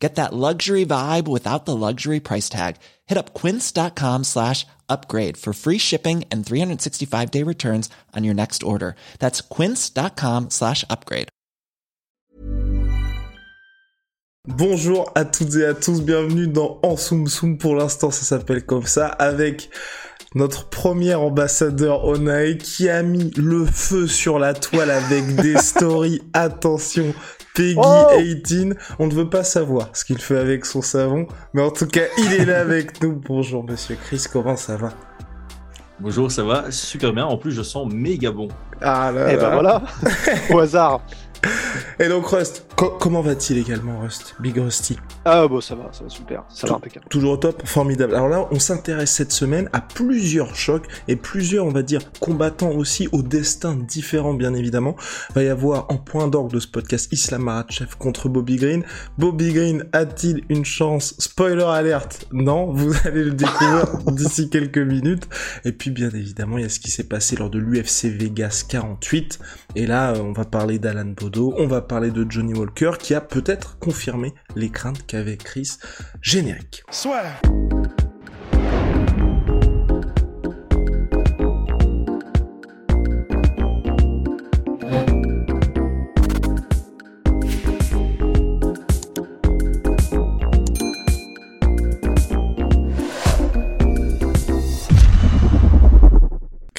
Get that luxury vibe without the luxury price tag. Hit up quince.com slash upgrade for free shipping and 365 day returns on your next order. That's quince.com slash upgrade. Bonjour à toutes et à tous, bienvenue dans En Soum Soum, pour l'instant ça s'appelle comme ça, avec notre premier ambassadeur Onae qui a mis le feu sur la toile avec des stories, attention, Peggy 18. On ne veut pas savoir ce qu'il fait avec son savon, mais en tout cas, il est là avec nous. Bonjour, monsieur Chris, comment ça va? Bonjour, ça va super bien. En plus, je sens méga bon. Ah là Et ben voilà, au hasard. Et donc Rust, co- comment va-t-il également Rust? Big Rusty Ah bon, ça va, ça va super, ça va impeccable. Toujours au top, formidable. Alors là, on s'intéresse cette semaine à plusieurs chocs et plusieurs, on va dire, combattants aussi au destin différent, bien évidemment. Va y avoir en point d'orgue de ce podcast Islam contre Bobby Green. Bobby Green a-t-il une chance? Spoiler alerte Non, vous allez le découvrir d'ici quelques minutes. Et puis, bien évidemment, il y a ce qui s'est passé lors de l'UFC Vegas 48. Et là, euh, on va parler d'Alan Bodo, on va parler de Johnny Walker qui a peut-être confirmé les craintes qu'avait Chris. Générique.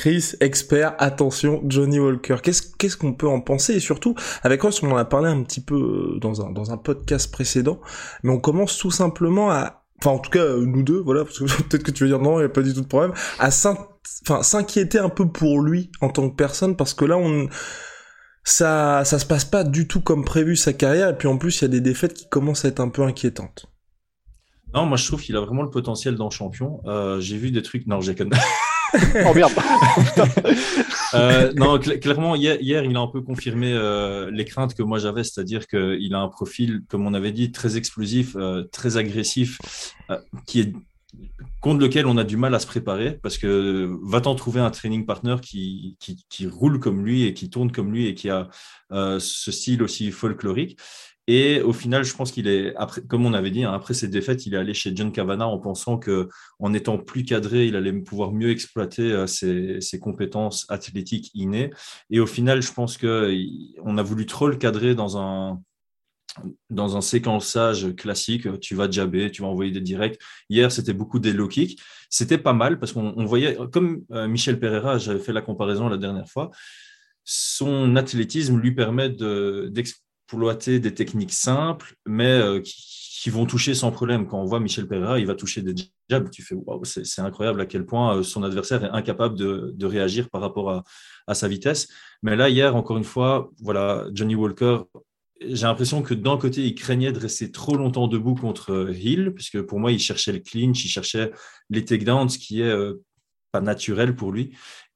Chris, expert, attention, Johnny Walker. Qu'est-ce qu'on peut en penser? Et surtout, avec Ross, on en a parlé un petit peu euh, dans un, dans podcast précédent, mais on commence tout simplement à... Enfin, en tout cas, euh, nous deux, voilà, parce que peut-être que tu veux dire non, il n'y a pas du tout de problème, à s'inquiéter un peu pour lui en tant que personne, parce que là. Ça, ça se passe pas du tout comme prévu sa carrière, et puis en plus, il y a des défaites qui commencent à être un peu inquiétantes. Non, moi je trouve qu'il a vraiment le potentiel d'un champion. Euh, j'ai vu des trucs. Non, j'ai Oh merde Euh, non, cl- clairement, hier, il a un peu confirmé euh, les craintes que moi j'avais, c'est-à-dire qu'il a un profil, comme on avait dit, très explosif, euh, très agressif, qui contre lequel on a du mal à se préparer, parce que va-t-en trouver un training partner qui, qui, roule comme lui et qui tourne comme lui et qui a ce style aussi folklorique. Et au final, je pense qu'il est, après, comme on avait dit, hein, après ses défaites, il est allé chez John Cavana en pensant que, en étant plus cadré, il allait pouvoir mieux exploiter euh, ses, compétences athlétiques innées. Et au final, je pense que il- on a voulu trop le cadrer dans un dans un séquençage classique, tu vas jabber, tu vas envoyer des directs. Hier, c'était beaucoup des low kicks. C'était pas mal parce qu'on on voyait, comme euh, Michel Pereira, j'avais fait la comparaison la dernière fois, son athlétisme lui permet de- des techniques simples, mais euh, qui, vont toucher sans problème. Quand on voit Michel Pereira, il va toucher des jabs, tu fais c'est incroyable à quel point euh, son adversaire est incapable de, réagir par rapport à, à sa vitesse. Mais là, hier, encore une fois, voilà, Johnny Walker, j'ai l'impression que d'un côté, il craignait de rester trop longtemps debout contre euh, Hill, puisque pour moi, il cherchait le clinch, il cherchait les takedowns, ce qui est pas naturel pour lui.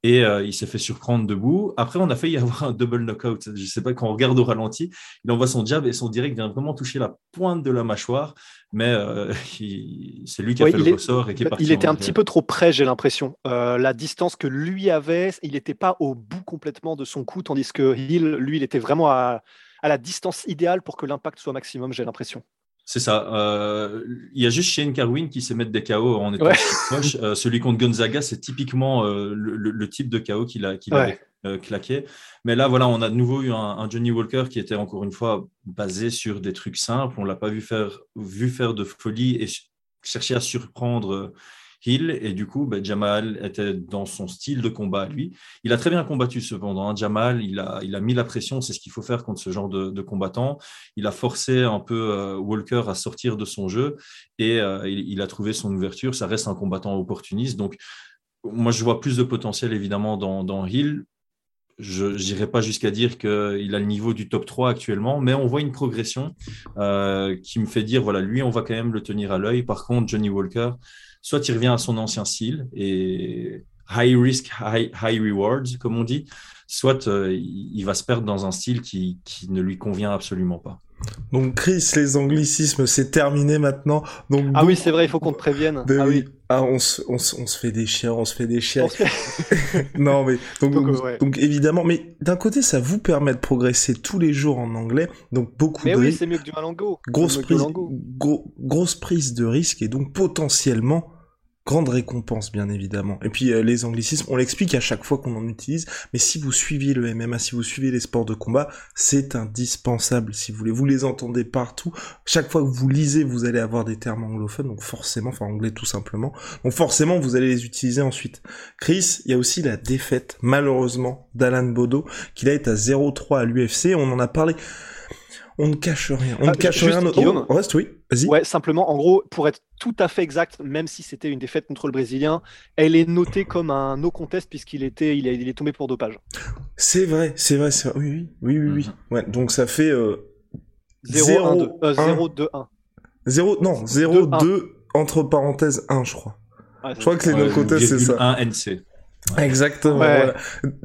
Et euh, il s'est fait surprendre debout. Après, on a failli avoir un double knockout. Je sais pas, quand on regarde au ralenti, il envoie son jab et son direct vient vraiment toucher la pointe de la mâchoire. Mais euh, c'est lui qui a Ouais, fait le est- ressort et qui est parti. Il était un petit peu trop près, j'ai l'impression. Euh, la distance que lui avait, il n'était pas au bout complètement de son coup, tandis que Hill, lui, il était vraiment à, à la distance idéale pour que l'impact soit maximum, j'ai l'impression. C'est ça. Euh, il y a juste Shane Carwin qui sait mettre des KO en étant Ouais. proche. Euh, celui contre Gonzaga, c'est typiquement euh, le, type de KO qu'il a, qu'il Ouais. avait claqué. Mais là, voilà, on a de nouveau eu un, un Johnny Walker qui était encore une fois basé sur des trucs simples. On l'a pas vu faire, vu faire de folie et ch- chercher à surprendre Hill. Et du coup, ben, Jamal était dans son style de combat lui. Il a très bien combattu cependant. hein. Jamal, il a, il a mis la pression. C'est ce qu'il faut faire contre ce genre de, de combattant. Il a forcé un peu euh, Walker à sortir de son jeu et euh, il, a trouvé son ouverture. Ça reste un combattant opportuniste. Donc, moi, je vois plus de potentiel évidemment dans, dans Hill. Je n'irai pas jusqu'à dire qu'il a le niveau du top 3 actuellement, mais on voit une progression euh, qui me fait dire voilà, lui, on va quand même le tenir à l'œil. Par contre, Johnny Walker, soit il revient à son ancien style et high risk, high, high rewards, comme on dit, soit il va se perdre dans un style qui, qui ne lui convient absolument pas. Donc Chris, les anglicismes, c'est terminé maintenant. Donc ah oui, c'est vrai, il faut qu'on te prévienne. Ben ah oui. Ah, on se, on, se, on se fait des chiens, on se fait des chiens. non mais donc, donc, donc, évidemment, mais d'un côté, ça vous permet de progresser tous les jours en anglais. Donc beaucoup mais de oui, c'est mieux que du malango. Grosse prise, gros, grosse prise de risque et donc potentiellement grande récompense bien évidemment. Et puis euh, les anglicismes, on l'explique à chaque fois qu'on en utilise, mais si vous suivez le MMA, si vous suivez les sports de combat, c'est indispensable si vous voulez. Vous les entendez partout. Chaque fois que vous lisez, vous allez avoir des termes anglophones, donc forcément, enfin anglais tout simplement. Donc forcément, vous allez les utiliser ensuite. Chris, il y a aussi la défaite, malheureusement, d'Alan Bodo, qui là est à 0-3 à l'UFC. On en a parlé on ne cache rien. On ne ah, cache rien. Guillaume, oh, reste, oui. Vas-y. Ouais, simplement, en gros, pour être tout à fait exact, même si c'était une défaite contre le Brésilien, elle est notée comme un no contest puisqu'il était, il est, il est tombé pour dopage. C'est vrai, c'est vrai, c'est Oui, oui, oui, oui. Mhm. Ouais, donc ça fait euh, 0, 0, 2, 1. 0, non, 0, 2, entre parenthèses 1, je crois. je crois que les no contests, c'est ça. 1 NC. Exactement. Voilà.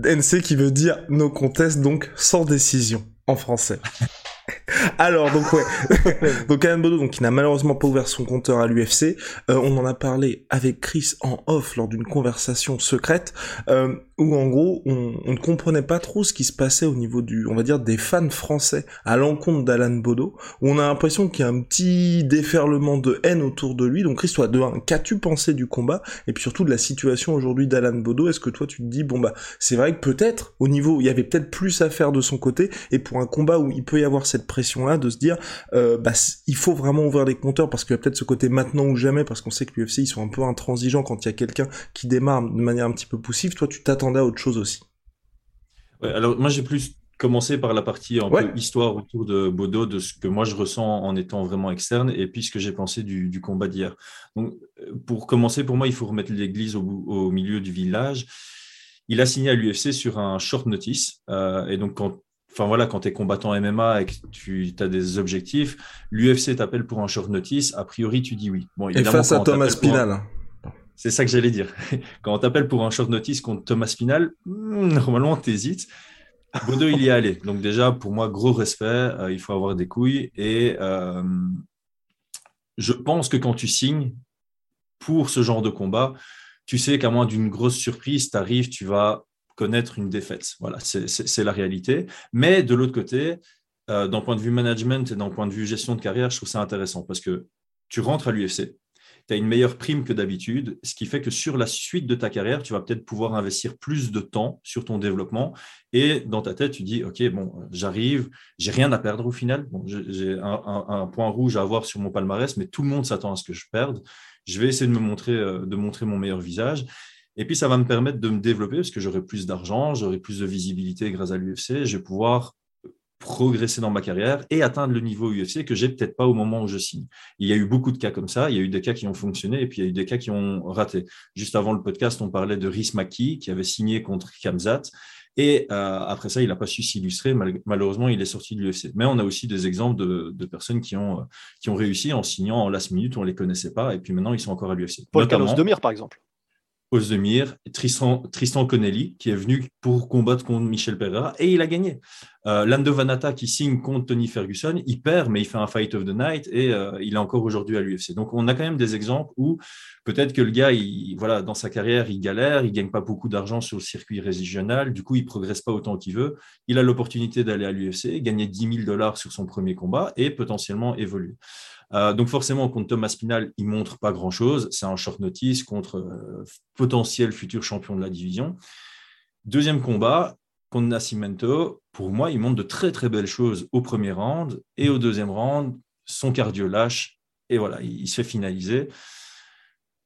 NC qui veut dire no contest, donc sans décision en français. Alors donc ouais, donc Alan Bodo donc qui n'a malheureusement pas ouvert son compteur à l'UFC, euh, on en a parlé avec Chris en off lors d'une conversation secrète euh, où en gros on, ne comprenait pas trop ce qui se passait au niveau du, on va dire des fans français à l'encontre d'Alan Bodo, où on a l'impression qu'il y a un petit déferlement de haine autour de lui. Donc Chris, toi, de qu'as-tu pensé du combat? Et puis surtout de la situation aujourd'hui d'Alan Bodo. Est-ce que toi tu te dis bon bah c'est vrai que peut-être au niveau il y avait peut-être plus à faire de son côté. Et pour un combat où il peut y avoir cette pression-là de se dire, euh, bah, il faut vraiment ouvrir les compteurs parce qu'il y a peut-être ce côté maintenant ou jamais parce qu'on sait que l'UFC ils sont un peu intransigeants quand il y a quelqu'un qui démarre de manière un petit peu poussive. Toi, tu t'attendais à autre chose aussi. alors moi j'ai plus commencé par la partie un peu histoire autour de Bodo, de ce que moi je ressens en étant vraiment externe, et puis ce que j'ai pensé du, combat d'hier. Donc, euh, pour commencer, pour moi, il faut remettre l'église au, au, milieu du village. Il a signé à l'UFC sur un short notice, euh, et donc quand Enfin voilà, quand tu es combattant MMA et que tu as des objectifs, l'UFC t'appelle pour un short notice, a priori tu dis oui. Bon, et face à Thomas Spinal. C'est ça que j'allais dire. Quand on t'appelle pour un short notice contre Thomas Spinal, hmm, normalement tu hésites. Bodo, il y est allé. Donc déjà, pour moi, gros respect, euh, il faut avoir des couilles. Et euh, je pense que quand tu signes pour ce genre de combat, tu sais qu'à moins d'une grosse surprise, tu arrives, tu vas connaître une défaite. Voilà, c'est la réalité. Mais de l'autre côté, euh, d'un point de vue management et d'un point de vue gestion de carrière, je trouve ça intéressant parce que tu rentres à l'UFC, tu as une meilleure prime que d'habitude, ce qui fait que sur la suite de ta carrière, tu vas peut-être pouvoir investir plus de temps sur ton développement. Et dans ta tête, tu dis, OK, bon, j'arrive, j'ai rien à perdre au final. Bon, j'ai un, un, point rouge à avoir sur mon palmarès, mais tout le monde s'attend à ce que je perde. Je vais essayer de me montrer, euh, de montrer mon meilleur visage. Et puis, ça va me permettre de me développer parce que j'aurai plus d'argent, j'aurai plus de visibilité grâce à l'UFC. Je vais pouvoir progresser dans ma carrière et atteindre le niveau UFC que j'ai peut-être pas au moment où je signe. Il y a eu beaucoup de cas comme ça. Il y a eu des cas qui ont fonctionné et puis il y a eu des cas qui ont raté. Juste avant le podcast, on parlait de Rhys Maki qui avait signé contre Kamzat. Et euh, après ça, il n'a pas su s'illustrer. malheureusement, il est sorti de l'UFC. Mais on a aussi des exemples de, personnes qui ont, qui ont réussi en signant en last minute, on ne les connaissait pas, et puis maintenant, ils sont encore à l'UFC. Paul Carlos Demir, par exemple. Ozdemir, Tristan, Tristan Connelly, qui est venu pour combattre contre Michel Pereira, et il a gagné. Euh, Lando Vanata, qui signe contre Tony Ferguson, il perd, mais il fait un fight of the night, et euh, il est encore aujourd'hui à l'UFC. Donc, on a quand même des exemples où peut-être que le gars, il, voilà, dans sa carrière, il galère, il gagne pas beaucoup d'argent sur le circuit régional, du coup, il progresse pas autant qu'il veut. Il a l'opportunité d'aller à l'UFC, gagner 10 000 dollars sur son premier combat, et potentiellement évoluer. Euh, donc forcément, contre Thomas Spinal, il montre pas grand-chose. C'est un short notice contre euh, potentiel futur champion de la division. Deuxième combat, contre Nascimento, pour moi, il montre de très très belles choses au premier round et au deuxième round, son cardio lâche et voilà, il, se fait finaliser.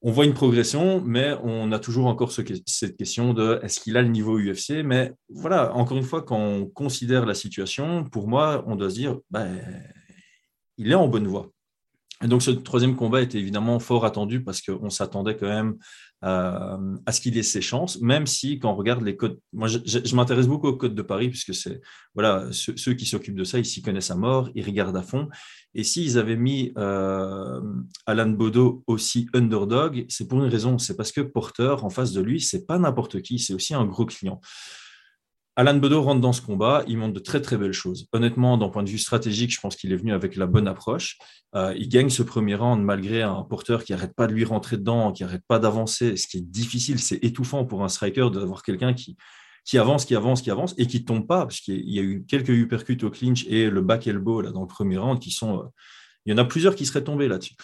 On voit une progression, mais on a toujours encore cette question de est-ce qu'il a le niveau UFC Mais voilà, encore une fois, quand on considère la situation, pour moi, on doit se dire, ben, il est en bonne voie. Et donc, ce troisième combat était évidemment fort attendu parce qu'on s'attendait quand même euh, à ce qu'il ait ses chances, même si quand on regarde les codes, moi je, m'intéresse beaucoup aux codes de Paris puisque c'est voilà ceux, qui s'occupent de ça, ils s'y connaissent à mort, ils regardent à fond. Et s'ils avaient mis euh, Alan Bodo aussi underdog, c'est pour une raison, c'est parce que Porter en face de lui, c'est pas n'importe qui, c'est aussi un gros client. Alan Bodo rentre dans ce combat, il montre de très très belles choses. Honnêtement, d'un point de vue stratégique, je pense qu'il est venu avec la bonne approche. Euh, il gagne ce premier round malgré un porteur qui n'arrête pas de lui rentrer dedans, qui n'arrête pas d'avancer. Ce qui est difficile, c'est étouffant pour un striker d'avoir quelqu'un qui, qui avance, qui avance, qui avance et qui ne tombe pas, parce qu'il y a eu quelques uppercuts au clinch et le back elbow là, dans le premier round qui sont. Euh, il y en a plusieurs qui seraient tombés là-dessus.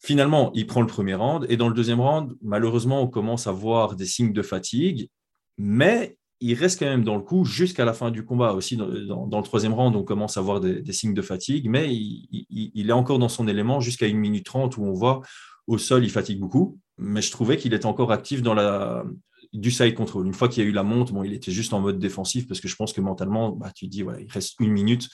Finalement, il prend le premier round et dans le deuxième round, malheureusement, on commence à voir des signes de fatigue, mais il reste quand même dans le coup jusqu'à la fin du combat. Aussi, dans, le troisième round, on commence à voir des, signes de fatigue, mais il, est encore dans son élément jusqu'à une minute trente où on voit au sol, il fatigue beaucoup. Mais je trouvais qu'il était encore actif dans la, du side control. Une fois qu'il y a eu la monte, bon, il était juste en mode défensif parce que je pense que mentalement, bah, tu dis, voilà, il reste une minute,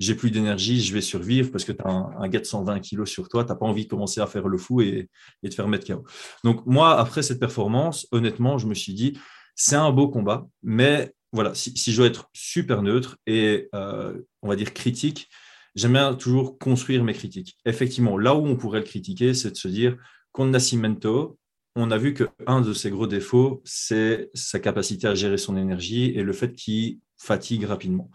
j'ai plus d'énergie, je vais survivre parce que tu as un, gars de 120 kilos sur toi, tu n'as pas envie de commencer à faire le fou et, et de faire mettre KO. Donc, moi, après cette performance, honnêtement, je me suis dit, c'est un beau combat, mais voilà, si, je dois être super neutre et euh, on va dire critique, j'aime bien toujours construire mes critiques. Effectivement, là où on pourrait le critiquer, c'est de se dire contre Nascimento, on a vu qu'un de ses gros défauts, c'est sa capacité à gérer son énergie et le fait qu'il fatigue rapidement.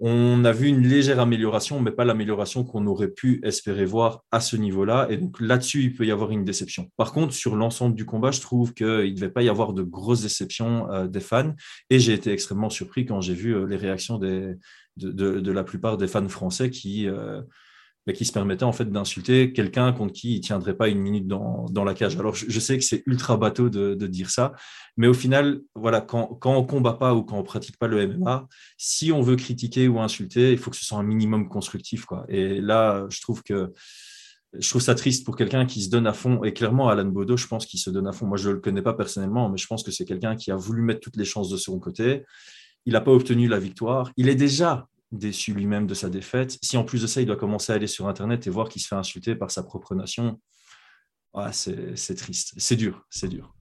On a vu une légère amélioration, mais pas l'amélioration qu'on aurait pu espérer voir à ce niveau-là. Et donc là-dessus, il peut y avoir une déception. Par contre, sur l'ensemble du combat, je trouve qu'il ne devait pas y avoir de grosses déceptions euh, des fans. Et j'ai été extrêmement surpris quand j'ai vu euh, les réactions de, la plupart des fans français qui, euh, qui se permettait en fait d'insulter quelqu'un contre qui il tiendrait pas une minute dans, dans la cage. Alors je, sais que c'est ultra bateau de, de, dire ça, mais au final, voilà, quand, quand on combat pas ou quand on pratique pas le MMA, si on veut critiquer ou insulter, il faut que ce soit un minimum constructif, quoi. Et là, je trouve que je trouve ça triste pour quelqu'un qui se donne à fond. Et clairement, Alan Bodo, je pense qu'il se donne à fond. Moi, je ne le connais pas personnellement, mais je pense que c'est quelqu'un qui a voulu mettre toutes les chances de son côté. Il n'a pas obtenu la victoire. Il est déjà déçu lui-même de sa défaite. Si en plus de ça, il doit commencer à aller sur Internet et voir qu'il se fait insulter par sa propre nation, c'est triste. C'est dur, c'est dur.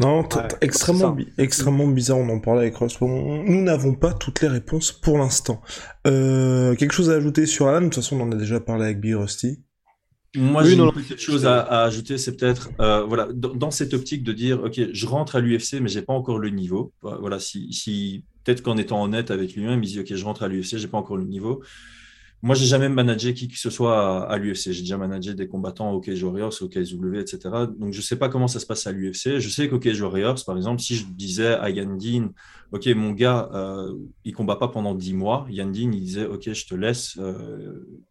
Non, extrêmement, extrêmement bizarre, on en parlait avec Ross. Nous n'avons pas toutes les réponses pour l'instant. Euh, quelque chose à ajouter sur Alan? De toute façon, on en a déjà parlé avec Big Rusty. Moi, j'ai une petite chose à, ajouter, c'est peut-être euh, voilà, dans, cette optique de dire, ok, je rentre à l'UFC, mais j'ai pas encore le niveau. Voilà, si, si peut-être qu'en étant honnête avec lui-même, il dit, ok, je rentre à l'UFC, j'ai pas encore le niveau. Moi, j'ai jamais managé qui que ce soit à, l'UFC. J'ai déjà managé des combattants au Cage Warriors, au KSW, etc. Donc, je sais pas comment ça se passe à l'UFC. Je sais qu'au Cage Warriors, par exemple, si je disais à Yandine, OK, mon gars, euh, il combat pas pendant 10 mois, Yandine, il disait, OK, je te laisse, euh,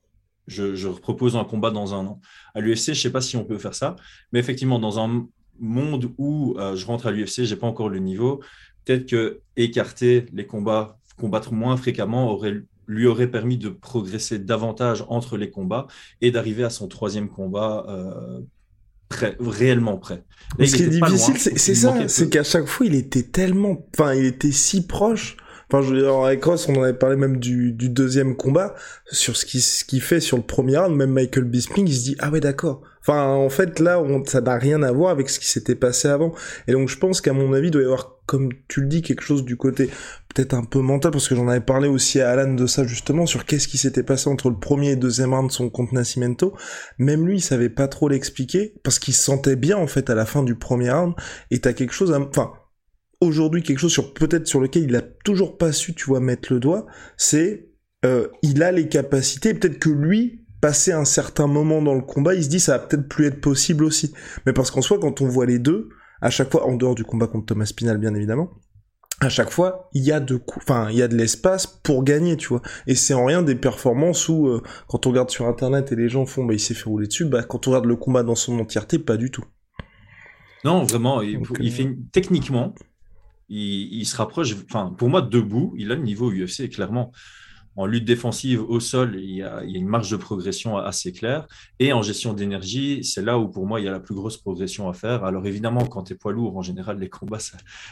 je, propose un combat dans un an. À l'UFC, je ne sais pas si on peut faire ça, mais effectivement, dans un monde où euh, je rentre à l'UFC, je n'ai pas encore le niveau, peut-être que écarter les combats, combattre moins fréquemment aurait lui aurait permis de progresser davantage entre les combats et d'arriver à son troisième combat euh, prêt, réellement prêt. Ce qui est difficile, c'est ça, c'est qu'à chaque fois, il était tellement, enfin, il était si proche Enfin, je veux dire, on en avait parlé même du, du deuxième combat, sur ce qu'il ce qui fait sur le premier round, même Michael Bisping, il se dit, ah ouais, d'accord. Enfin, en fait, là, on, ça n'a rien à voir avec ce qui s'était passé avant. Et donc, je pense qu'à mon avis, il doit y avoir, comme tu le dis, quelque chose du côté peut-être un peu mental, parce que j'en avais parlé aussi à Alan de ça, justement, sur qu'est-ce qui s'était passé entre le premier et deuxième round de son compte Nascimento. Même lui, il savait pas trop l'expliquer, parce qu'il se sentait bien, en fait, à la fin du premier round, et t'as quelque chose à... Enfin, aujourd'hui quelque chose sur peut-être sur lequel il a toujours pas su, tu vois, mettre le doigt, c'est euh, il a les capacités, peut-être que lui, passé un certain moment dans le combat, il se dit ça va peut-être plus être possible aussi. Mais parce qu'en soi, quand on voit les deux, à chaque fois, en dehors du combat contre Thomas Spinal, bien évidemment, à chaque fois, il y a de enfin, il y a de l'espace pour gagner, tu vois. Et c'est en rien des performances où, euh, quand on regarde sur internet et les gens font, bah, il s'est fait rouler dessus, bah, quand on regarde le combat dans son entièreté, pas du tout. Non, vraiment, il, il euh, fait techniquement, il, se rapproche, enfin, pour moi, debout, il a le niveau UFC, clairement. En lutte défensive au sol, il y, a, une marge de progression assez claire. Et en gestion d'énergie, c'est là où pour moi il y a la plus grosse progression à faire. Alors évidemment, quand tu es poids lourd, en général, les combats,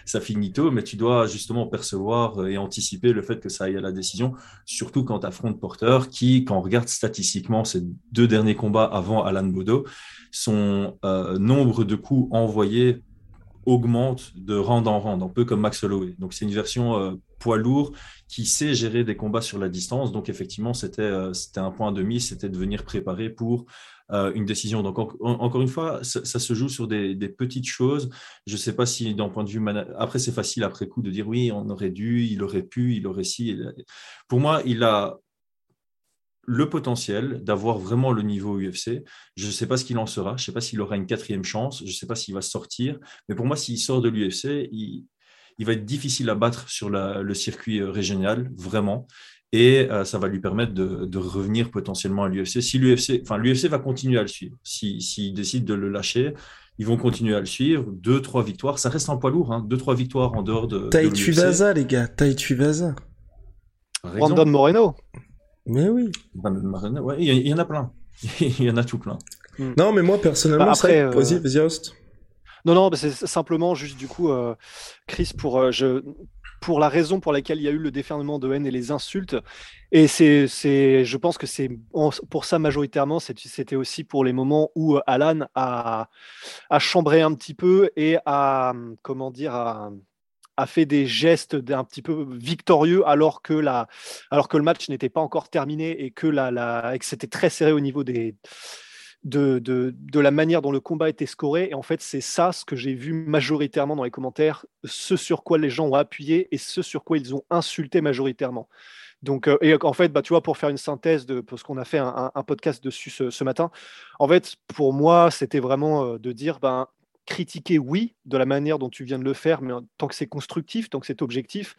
ça, finit tôt, mais tu dois justement percevoir et anticiper le fait que ça aille à la décision, surtout quand tu affrontes Porter, qui, quand on regarde statistiquement ces deux derniers combats avant Alan Bodo, son euh, nombre de coups envoyés augmente de rang en rang, un peu comme Max Holloway. Donc c'est une version euh, poids lourd qui sait gérer des combats sur la distance. Donc effectivement, c'était euh, un point de mise, c'était de venir préparer pour euh, une décision. Donc encore une fois, ça, se joue sur des, petites choses. Je ne sais pas si d'un point de vue après c'est facile après coup de dire oui, on aurait dû, il aurait pu, il aurait si. Pour moi, il a le potentiel d'avoir vraiment le niveau UFC. Je ne sais pas ce qu'il en sera. Je ne sais pas s'il aura une quatrième chance. Je ne sais pas s'il va sortir. Mais pour moi, s'il sort de l'UFC, il, va être difficile à battre sur le circuit euh, régional, vraiment. Et euh, ça va lui permettre de, revenir potentiellement à l'UFC. Si l'UFC, enfin, l'UFC va continuer à le suivre. S'il si, décide de le lâcher, ils vont continuer à le suivre. Deux, trois victoires. Ça reste un poids lourd. Hein. Deux, trois victoires en dehors de. Taïtu Vaza, les gars. Taïtu Vaza. Brandon Moreno. Mais oui. il y, en a plein. il y en a tout plein. Hmm. Non, mais moi personnellement, bah, après, euh, vas-y, vas-y, host. Non, non, c'est simplement juste du coup, euh, Chris, pour, euh, je, pour la raison pour laquelle il y a eu le déferlement de haine et les insultes. Et c'est, je pense que c'est pour ça majoritairement, c'était aussi pour les moments où Alan a, a chambré un petit peu et a, comment dire, a, a fait des gestes un petit peu victorieux alors que, la, alors que le match n'était pas encore terminé et que, la, la, que c'était très serré au niveau des, de, de, de, la manière dont le combat était scoré. Et en fait, c'est ça ce que j'ai vu majoritairement dans les commentaires, ce sur quoi les gens ont appuyé et ce sur quoi ils ont insulté majoritairement. Donc, euh, et en fait, bah, tu vois, pour faire une synthèse de parce qu'on a fait un, un, podcast dessus ce, ce, matin, en fait, pour moi, c'était vraiment euh, de dire, ben, critiquer, oui, de la manière dont tu viens de le faire, mais tant que c'est constructif, tant que c'est objectif.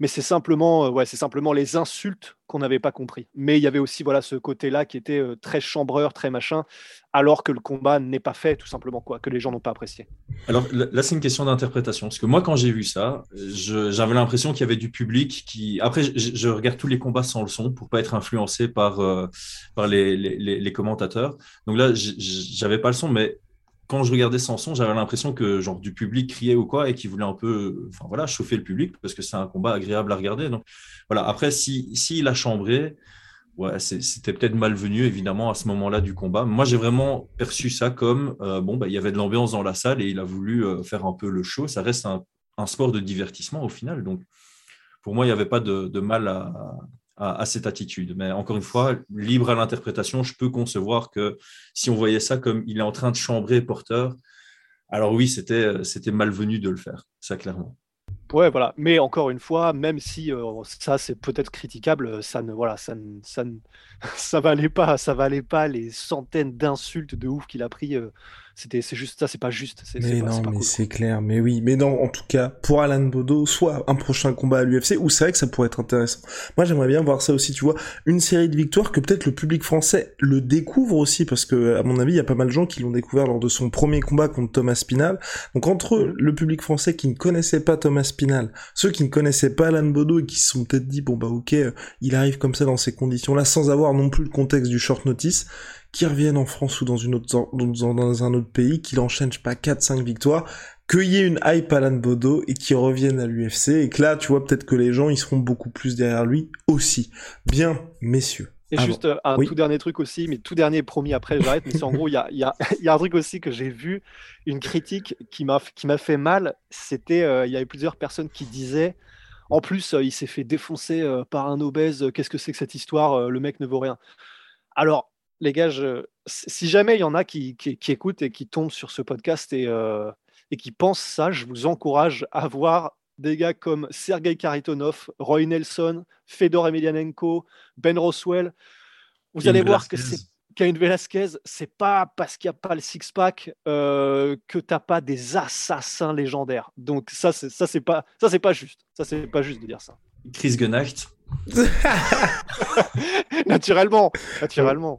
Mais c'est simplement, euh, ouais, c'est simplement les insultes qu'on n'avait pas compris. Mais il y avait aussi voilà ce côté-là qui était euh, très chambreur, très machin, alors que le combat n'est pas fait, tout simplement quoi, que les gens n'ont pas apprécié. Alors là, c'est une question d'interprétation, parce que moi, quand j'ai vu ça, j'avais l'impression qu'il y avait du public qui. Après, je, regarde tous les combats sans le son pour pas être influencé par euh, par les, les, commentateurs. Donc là, j'avais pas le son, mais quand je regardais Samson, j'avais l'impression que genre du public criait ou quoi et qu'il voulait un peu, enfin voilà, chauffer le public parce que c'est un combat agréable à regarder. Donc voilà. Après, si s'il a chambré, ouais, c'était peut-être malvenu évidemment à ce moment-là du combat. Moi, j'ai vraiment perçu ça comme euh, bon, bah, il y avait de l'ambiance dans la salle et il a voulu euh, faire un peu le show. Ça reste un, sport de divertissement au final. Donc pour moi, il n'y avait pas de mal à, à, cette attitude. Mais encore une fois, libre à l'interprétation, je peux concevoir que si on voyait ça comme il est en train de chambrer porteur, alors oui, c'était, c'était malvenu de le faire, ça clairement. Ouais, voilà. Mais encore une fois, même si euh, ça c'est peut-être critiquable, ça ne, voilà, ça ça ça valait pas, ça valait pas les centaines d'insultes de ouf qu'il a pris. Euh, c'est juste ça, c'est pas juste. C'est, mais non, mais c'est clair. Mais oui, mais non, en tout cas, pour Alan Bodo, soit un prochain combat à l'UFC, ou c'est vrai que ça pourrait être intéressant. Moi, j'aimerais bien voir ça aussi, tu vois, une série de victoires que peut-être le public français le découvre aussi, parce que, à mon avis, il y a pas mal de gens qui l'ont découvert lors de son premier combat contre Thomas Spinal. Donc, entre le public français qui ne connaissait pas Thomas Spinal, ceux qui ne connaissaient pas Alan Bodo et qui se sont peut-être dit, bon bah ok, euh, il arrive comme ça dans ces conditions-là, sans avoir non plus le contexte du short notice, qui reviennent en France ou dans, une autre, dans un autre pays, qu'il enchaîne, je sais pas, 4-5 victoires, qu'il y ait une hype Alan Bodo et qu'il revienne à l'UFC, et que là, tu vois, peut-être que les gens, ils seront beaucoup plus derrière lui aussi. Bien, messieurs. Et juste euh, un tout dernier truc aussi, mais tout dernier promis après j'arrête, mais c'est en gros, il y a, y, a, y a, un truc aussi que j'ai vu, une critique qui m'a fait mal, c'était, euh, il y avait plusieurs personnes qui disaient, en plus, euh, il s'est fait défoncer par un obèse, qu'est-ce que c'est que cette histoire, le mec ne vaut rien. Alors, les gars, si jamais il y en a qui, écoutent et qui tombent sur ce podcast et, euh, et qui pensent ça, je vous encourage à voir des gars comme Sergei Karitonov, Roy Nelson, Fedor Emelianenko, Ben Roswell. Vous allez voir que c'est Cain Velasquez, c'est pas parce qu'il n'y a pas le six-pack euh, que tu n'as pas des assassins légendaires. Donc ça, c'est ça, c'est pas ça, c'est pas juste. Ça, c'est pas juste de dire ça. Chris Gunnacht. naturellement, naturellement.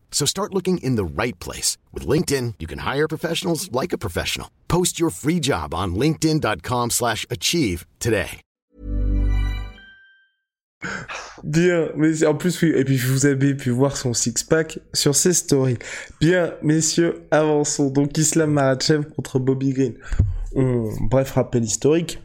So start looking in the right place. With LinkedIn, you can hire professionals like a professional. Post your free job on linkedin.com slash achieve today. Bien, mais en plus, oui, et puis vous avez pu voir son six-pack sur ses stories. Bien, messieurs, avançons. Donc, Islam Makhachev contre Bobby Green. Bref, rappel historique.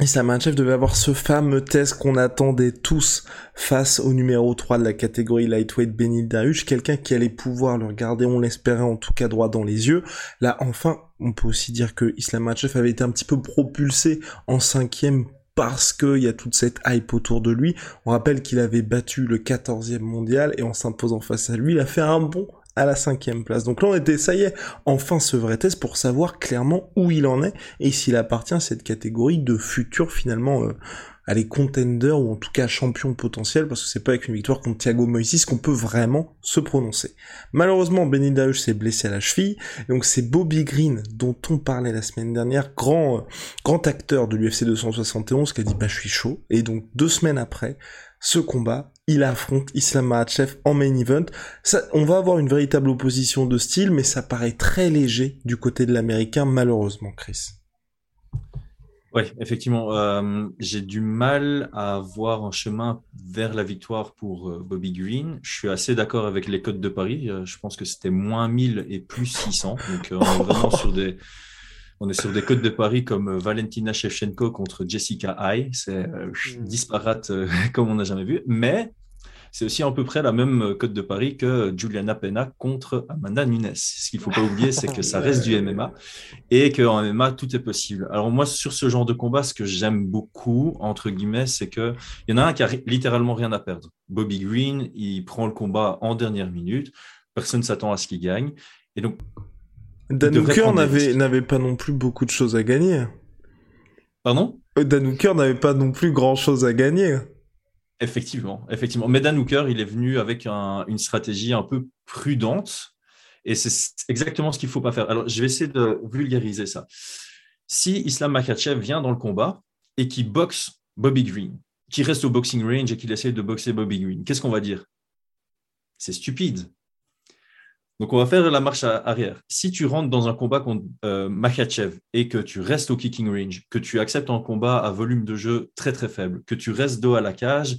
Islam Makhachev devait avoir ce fameux test qu'on attendait tous face au numéro 3 de la catégorie lightweight Benil Dariush, quelqu'un qui allait pouvoir le regarder, on l'espérait en tout cas droit dans les yeux. Là, enfin, on peut aussi dire que Islam Makhachev avait été un petit peu propulsé en cinquième parce qu'il y a toute cette hype autour de lui. On rappelle qu'il avait battu le 14e mondial et en s'imposant face à lui, il a fait un bon à la cinquième place. Donc là, on était, ça y est, enfin ce vrai test pour savoir clairement où il en est et s'il appartient à cette catégorie de futur finalement euh, à les contenders ou en tout cas champion potentiel parce que c'est pas avec une victoire contre Thiago Moises qu'on peut vraiment se prononcer. Malheureusement, Benny s'est blessé à la cheville, donc c'est Bobby Green dont on parlait la semaine dernière, grand euh, grand acteur de l'UFC 271 qui a dit bah je suis chaud et donc deux semaines après ce combat, il affronte Islam Makhachev en main event. Ça, on va avoir une véritable opposition de style, mais ça paraît très léger du côté de l'américain, malheureusement, Chris. Oui, effectivement, euh, j'ai du mal à voir un chemin vers la victoire pour euh, Bobby Green. Je suis assez d'accord avec les codes de Paris. Euh, je pense que c'était moins 1000 et plus 600. Donc, on est vraiment sur des, on est sur des codes de Paris comme Valentina Shevchenko contre Jessica Ai. C'est mm. disparate comme on n'a jamais vu. Mais c'est aussi à peu près la même euh, cote de Paris que Juliana Pena contre Amanda Nunes. Ce qu'il ne faut pas oublier, c'est que ça reste du MMA et qu'en MMA, tout est possible. Alors moi, sur ce genre de combat, ce que j'aime beaucoup, entre guillemets, c'est qu'il y en a un qui a littéralement rien à perdre. Bobby Green, il prend le combat en dernière minute. Personne ne s'attend à ce qu'il gagne. Et donc, Dan Hooker n'avait pas non plus beaucoup de choses à gagner. Pardon? Euh, Dan Hooker n'avait pas non plus grand chose à gagner. Effectivement, effectivement. Mais Dan Hooker, il est venu avec une stratégie un peu prudente. Et c'est exactement ce qu'il ne faut pas faire. Alors, je vais essayer de vulgariser ça. Si Islam Makhachev vient dans le combat et qui boxe Bobby Green, qui reste au boxing range et qu'il essaie de boxer Bobby Green, qu'est-ce qu'on va dire? C'est stupide. Donc, on va faire la marche arrière. Si tu rentres dans un combat contre euh, Makhachev et que tu restes au kicking range, que tu acceptes un combat à volume de jeu très très faible, que tu restes dos à la cage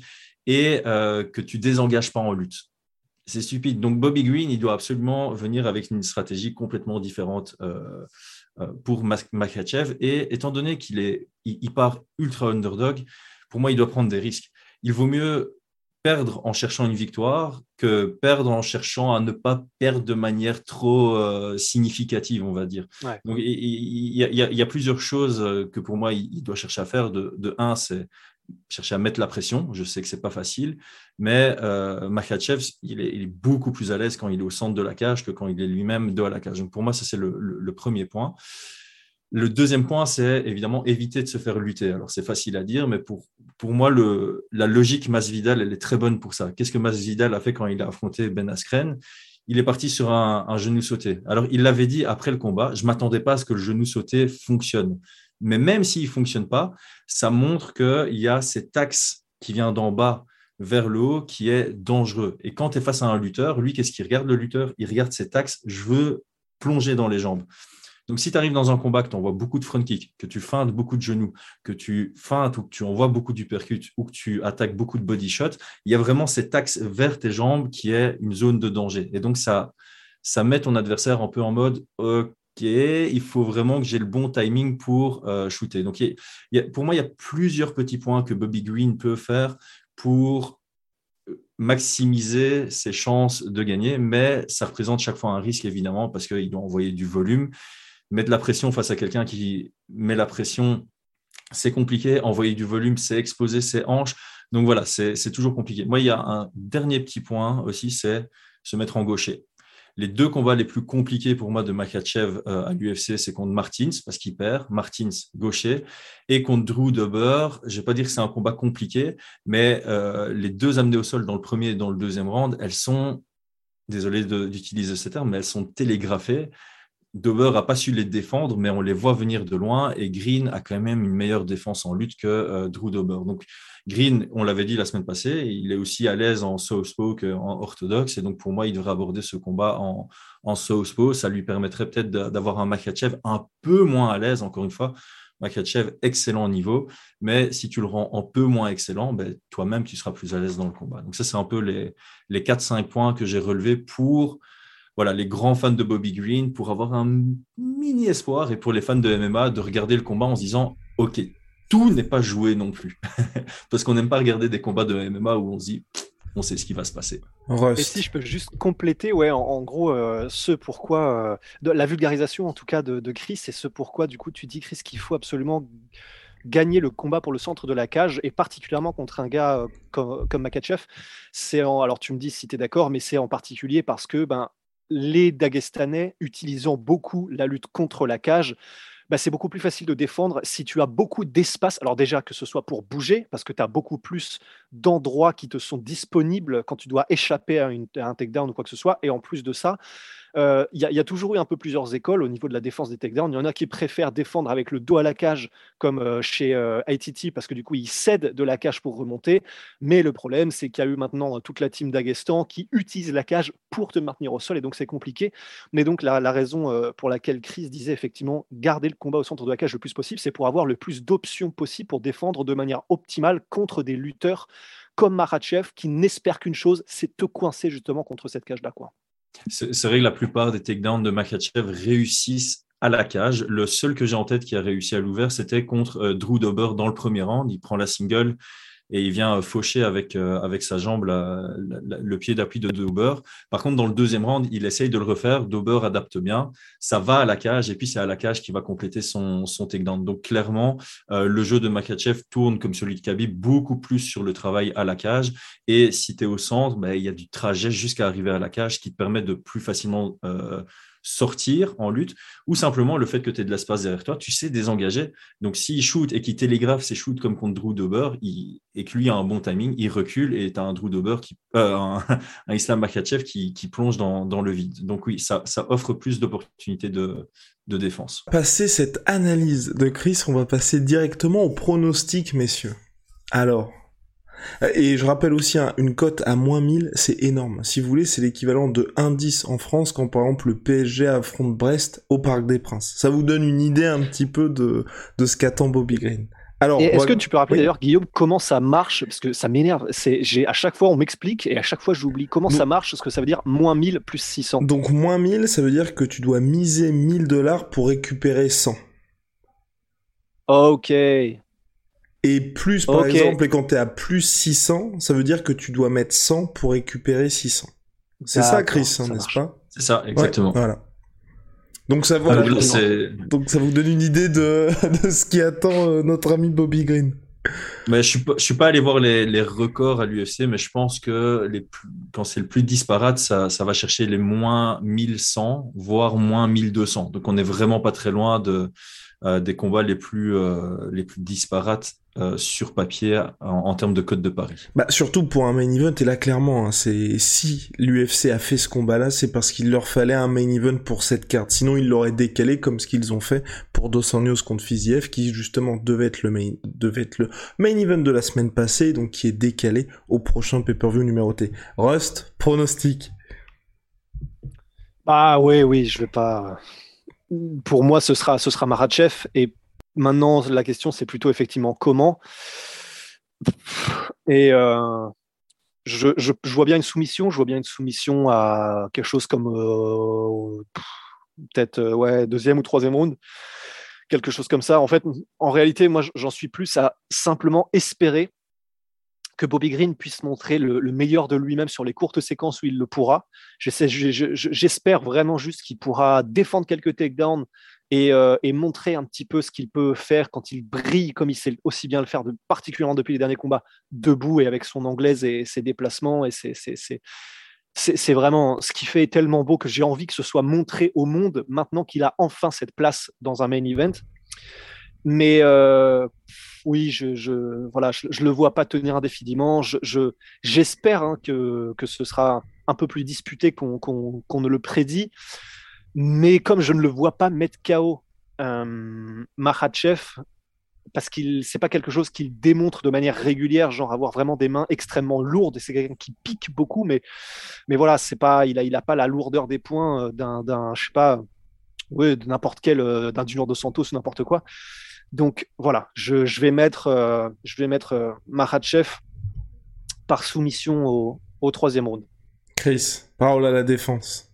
et euh, que tu désengages pas en lutte, c'est stupide. Donc, Bobby Green, il doit absolument venir avec une stratégie complètement différente euh, pour Makhachev. Et étant donné qu'il est, il part ultra underdog, pour moi, il doit prendre des risques. Il vaut mieux perdre en cherchant une victoire que perdre en cherchant à ne pas perdre de manière trop euh, significative, on va dire. Donc, il y, a plusieurs choses euh, que pour moi, il, doit chercher à faire. De, de un, c'est chercher à mettre la pression. Je sais que c'est pas facile, mais euh, Makhachev, il est, il est, beaucoup plus à l'aise quand il est au centre de la cage que quand il est lui-même dos à la cage. Donc, pour moi, ça, c'est le, premier point. Le deuxième point, c'est évidemment éviter de se faire lutter. Alors, c'est facile à dire, mais pour, pour moi, la logique Masvidal, elle est très bonne pour ça. Qu'est-ce que Masvidal a fait quand il a affronté Ben Askren? Il est parti sur un, genou sauté. Alors, il l'avait dit après le combat, je m'attendais pas à ce que le genou sauté fonctionne. Mais même s'il fonctionne pas, ça montre qu'il y a cet axe qui vient d'en bas vers le haut qui est dangereux. Et quand tu es face à un lutteur, lui, qu'est-ce qu'il regarde le lutteur? Il regarde cet axe, je veux plonger dans les jambes. Donc, si tu arrives dans un combat, que tu envoies beaucoup de front kick, que tu feintes beaucoup de genoux, que tu feintes ou que tu envoies beaucoup d'uppercut ou que tu attaques beaucoup de body shot, il y a vraiment cet axe vers tes jambes qui est une zone de danger. Et donc, ça, ça met ton adversaire un peu en mode OK, il faut vraiment que j'ai le bon timing pour euh, shooter. Donc, pour moi, il y a plusieurs petits points que Bobby Green peut faire pour euh, maximiser ses chances de gagner, mais ça représente chaque fois un risque, évidemment, parce qu'il doit envoyer du volume mettre la pression face à quelqu'un qui met la pression, c'est compliqué. Envoyer du volume, c'est exposer ses hanches. Donc voilà, c'est toujours compliqué. Moi, il y a un dernier petit point aussi, c'est se mettre en gaucher. Les deux combats les plus compliqués pour moi de Makachev euh, à l'UFC, c'est contre Martins, parce qu'il perd, Martins gaucher, et contre Drew Dober. Je ne vais pas dire que c'est un combat compliqué, mais euh, les deux amenées au sol dans le premier et dans le deuxième round, elles sont, désolé d'utiliser ce terme, mais elles sont télégraphées. Dober n'a pas su les défendre, mais on les voit venir de loin et Green a quand même une meilleure défense en lutte que euh, Drew Dober. Donc Green, on l'avait dit la semaine passée, il est aussi à l'aise en southpaw qu'en orthodoxe et donc pour moi, il devrait aborder ce combat en, en southpaw. Ça lui permettrait peut-être d'avoir un Makachev un peu moins à l'aise, encore une fois. Makachev, excellent niveau, mais si tu le rends un peu moins excellent, ben, toi-même, tu seras plus à l'aise dans le combat. Donc ça, c'est un peu les, les 4-5 points que j'ai relevés pour voilà, les grands fans de Bobby Green, pour avoir un mini espoir, et pour les fans de MMA, de regarder le combat en se disant, OK, tout n'est pas joué non plus. Parce qu'on n'aime pas regarder des combats de MMA où on se dit, on sait ce qui va se passer. Et si je peux juste compléter, ouais, en, gros, euh, ce pourquoi, euh, la vulgarisation en tout cas de, Chris, c'est ce pourquoi, du coup, tu dis, Chris, qu'il faut absolument gagner le combat pour le centre de la cage, et particulièrement contre un gars euh, comme, comme Makachev. C'est alors tu me dis si tu es d'accord, mais c'est en particulier parce que ben, les Dagestanais utilisant beaucoup la lutte contre la cage, bah, c'est beaucoup plus facile de défendre si tu as beaucoup d'espace. Alors déjà, que ce soit pour bouger, parce que tu as beaucoup plus d'endroits qui te sont disponibles quand tu dois échapper à, une, à un takedown ou quoi que ce soit. Et en plus de ça, il y, a toujours eu un peu plusieurs écoles au niveau de la défense des takedowns. Il y en a qui préfèrent défendre avec le dos à la cage, comme chez ITT, parce que du coup, ils cèdent de la cage pour remonter. Mais le problème, c'est qu'il y a eu maintenant toute la team d'Aguestan qui utilise la cage pour te maintenir au sol, et donc c'est compliqué. Mais donc, la, raison pour laquelle Chris disait effectivement garder le combat au centre de la cage le plus possible, c'est pour avoir le plus d'options possible pour défendre de manière optimale contre des lutteurs comme Marachev qui n'espère qu'une chose, c'est te coincer justement contre cette cage-là. C'est vrai que la plupart des takedowns de Makachev réussissent à la cage. Le seul que j'ai en tête qui a réussi à l'ouvrir, c'était contre euh, Drew Dober dans le premier round. Il prend la single et il vient euh, faucher avec, euh, avec sa jambe le pied d'appui de Dober. Par contre, dans le deuxième round, il essaye de le refaire. Dober adapte bien. Ça va à la cage et puis c'est à la cage qui va compléter son, son takedown. Donc, clairement, euh, le jeu de Makachev tourne comme celui de Khabib beaucoup plus sur le travail à la cage. Et si tu es au centre, ben, il y a du trajet jusqu'à arriver à la cage qui te permet de plus facilement sortir en lutte, ou simplement le fait que tu aies de l'espace derrière toi, tu sais désengager. Donc s'il shoot et qu'il télégraphe ses shoots comme contre Drew Dober, et que lui a un bon timing, il recule et tu as un Drew Dober, qui, euh, un, Islam Makhachev qui, plonge dans, le vide. Donc oui, ça, offre plus d'opportunités de, de défense. Passer cette analyse de Chris, on va passer directement au pronostic, messieurs. Alors, et je rappelle aussi, une cote à moins 1000, c'est énorme. Si vous voulez, c'est l'équivalent de 1,10 en France quand par exemple le PSG affronte Brest au Parc des Princes. Ça vous donne une idée un petit peu de, de ce qu'attend Bobby Green. Alors, est-ce que tu peux rappeler d'ailleurs, Guillaume, comment ça marche? Parce que ça m'énerve. C'est, j'ai, à chaque fois, on m'explique et à chaque fois, j'oublie comment ça marche, ce que ça veut dire moins 1000 plus 600. Donc, moins 1000, ça veut dire que tu dois miser 1000 dollars pour récupérer 100. Ok. Et plus, par exemple, et quand tu es à plus 600, ça veut dire que tu dois mettre 100 pour récupérer 600. C'est ça, Chris, hein, n'est-ce pas? C'est ça, exactement. voilà. Donc ça, va, donc ça vous donne une idée de, de ce qui attend euh, notre ami Bobby Green. Mais je suis pas, je suis pas allé voir les, les records à l'UFC, mais je pense que les quand c'est le plus disparate, ça, ça va chercher les moins 1100, voire moins 1200. Donc on est vraiment pas très loin de, des combats les plus, euh, les plus disparates euh, sur papier en, termes de code de Paris. Bah, surtout pour un main event, et là clairement, hein, c'est si l'UFC a fait ce combat-là, c'est parce qu'il leur fallait un main event pour cette carte. Sinon, ils l'auraient décalé comme ce qu'ils ont fait pour Dos Anjos contre Fiziev, qui justement devait être le main, devait être le main event de la semaine passée, donc qui est décalé au prochain pay-per-view numéroté. Rust, pronostic. Ah oui, oui, je vais pas pour moi, ce sera, ce sera. Et maintenant, la question, c'est plutôt effectivement comment. Et euh, je, vois bien une soumission. Je vois bien une soumission à quelque chose comme euh, peut-être euh, ouais, deuxième ou troisième round. Quelque chose comme ça. En fait, en réalité, moi, j'en suis plus à simplement espérer que Bobby Green puisse montrer le, meilleur de lui-même sur les courtes séquences où il le pourra. J'espère vraiment juste qu'il pourra défendre quelques takedowns et, euh, et, montrer un petit peu ce qu'il peut faire quand il brille comme il sait aussi bien le faire, de, particulièrement depuis les derniers combats, debout et avec son anglaise et ses déplacements. Et c'est vraiment ce qui fait tellement beau que j'ai envie que ce soit montré au monde maintenant qu'il a enfin cette place dans un main event. Mais euh, oui, je, je voilà, je, le vois pas tenir indéfiniment. Je, j'espère hein, que, que ce sera un peu plus disputé qu'on, ne le prédit. Mais comme je ne le vois pas mettre KO euh, Mahachev, parce qu'il c'est pas quelque chose qu'il démontre de manière régulière, genre avoir vraiment des mains extrêmement lourdes. C'est quelqu'un qui pique beaucoup, mais mais voilà, c'est pas, il a il a pas la lourdeur des points euh, d'un, d'un je sais pas, de n'importe quel, euh, d'un Junior de Santos ou n'importe quoi. Donc voilà, je, vais mettre, euh, je vais mettre euh, par soumission au, au troisième round. Chris, parole à la défense.